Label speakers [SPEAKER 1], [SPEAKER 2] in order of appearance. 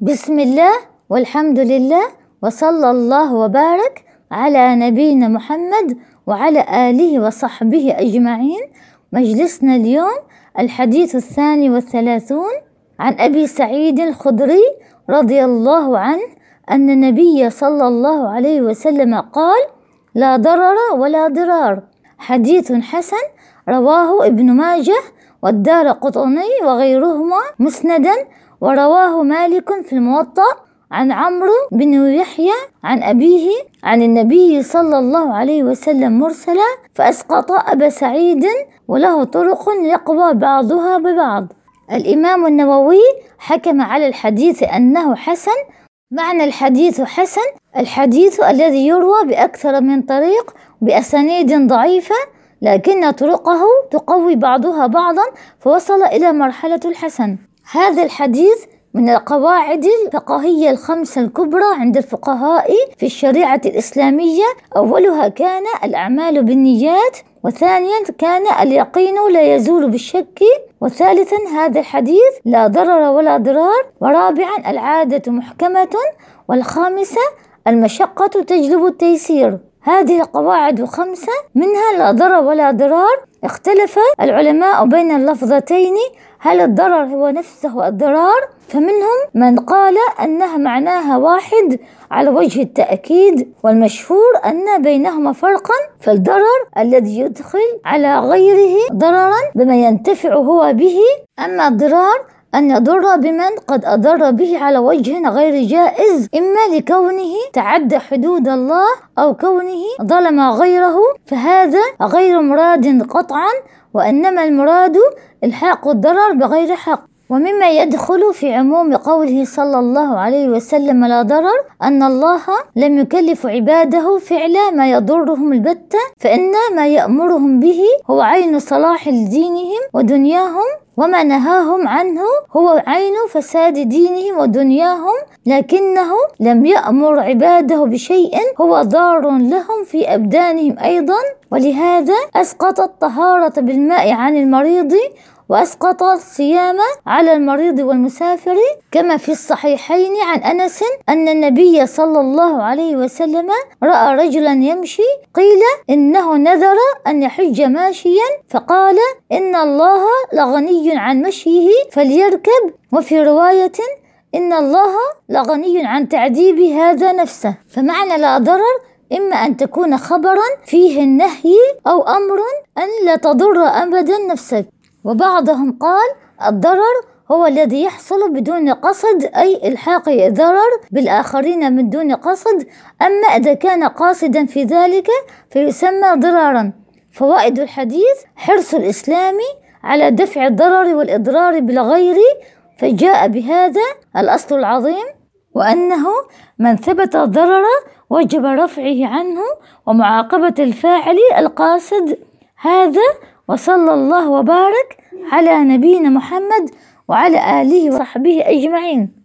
[SPEAKER 1] بسم الله والحمد لله وصلى الله وبارك على نبينا محمد وعلى آله وصحبه أجمعين مجلسنا اليوم الحديث الثاني والثلاثون عن أبي سعيد الخدري رضي الله عنه أن النبي صلى الله عليه وسلم قال لا ضرر ولا ضرار حديث حسن رواه ابن ماجه والدار قطني وغيرهما مسندا ورواه مالك في الموطأ عن عمرو بن يحيى عن أبيه عن النبي صلى الله عليه وسلم مرسلا فأسقط أبا سعيد وله طرق يقوى بعضها ببعض. الإمام النووي حكم على الحديث أنه حسن. معنى الحديث حسن الحديث الذي يروى بأكثر من طريق بأسانيد ضعيفة لكن طرقه تقوي بعضها بعضا فوصل إلى مرحلة الحسن. هذا الحديث من القواعد الفقهية الخمسة الكبرى عند الفقهاء في الشريعة الإسلامية. أولها كان الأعمال بالنيات وثانيا كان اليقين لا يزول بالشك وثالثا هذا الحديث لا ضرر ولا ضرار. ورابعا العادة محكمة والخامسة المشقة تجلب التيسير. هذه القواعد خمسة منها لا ضرر ولا ضرار. اختلف العلماء بين اللفظتين هل الضرر هو نفسه الضرار؟ فمنهم من قال أنها معناها واحد على وجه التأكيد والمشهور أن بينهما فرقا فالضرر الذي يدخل على غيره ضررا بما ينتفع هو به. أما الضرار أن يضر بمن قد أضر به على وجه غير جائز إما لكونه تعدى حدود الله أو كونه ظلم غيره فهذا غير مراد قطعا وإنما المراد إلحاق الضرر بغير حق. ومما يدخل في عموم قوله صلى الله عليه وسلم لا ضرر أن الله لم يكلف عباده فعل ما يضرهم البتة فإن ما يأمرهم به هو عين صلاح دينهم ودنياهم وما نهاهم عنه هو عين فساد دينهم ودنياهم لكنه لم يأمر عباده بشيء هو ضار لهم في أبدانهم أيضا. ولهذا أسقط الطهارة بالماء عن المريض وأسقط الصيام على المريض والمسافر كما في الصحيحين عن أنس أن النبي صلى الله عليه وسلم رأى رجلا يمشي قيل إنه نذر أن يحج ماشيا فقال إن الله لغني عن مشيه فليركب. وفي رواية إن الله لغني عن تعذيب هذا نفسه. فمعنى لا ضرر إما أن تكون خبرا فيه النهي أو أمر أن لا تضر أبدا نفسك. وبعضهم قال الضرر هو الذي يحصل بدون قصد أي إلحاق ضرر بالآخرين من دون قصد. أما إذا كان قاصدا في ذلك فيسمى ضرارا فوائد الحديث حرص الإسلام على دفع الضرر والإضرار بالغير فجاء بهذا الأصل العظيم وأنه من ثبت الضرر وجب رفعه عنه ومعاقبة الفاعل القاصد. هذا وصلى الله وبارك على نبينا محمد وعلى آله وصحبه أجمعين.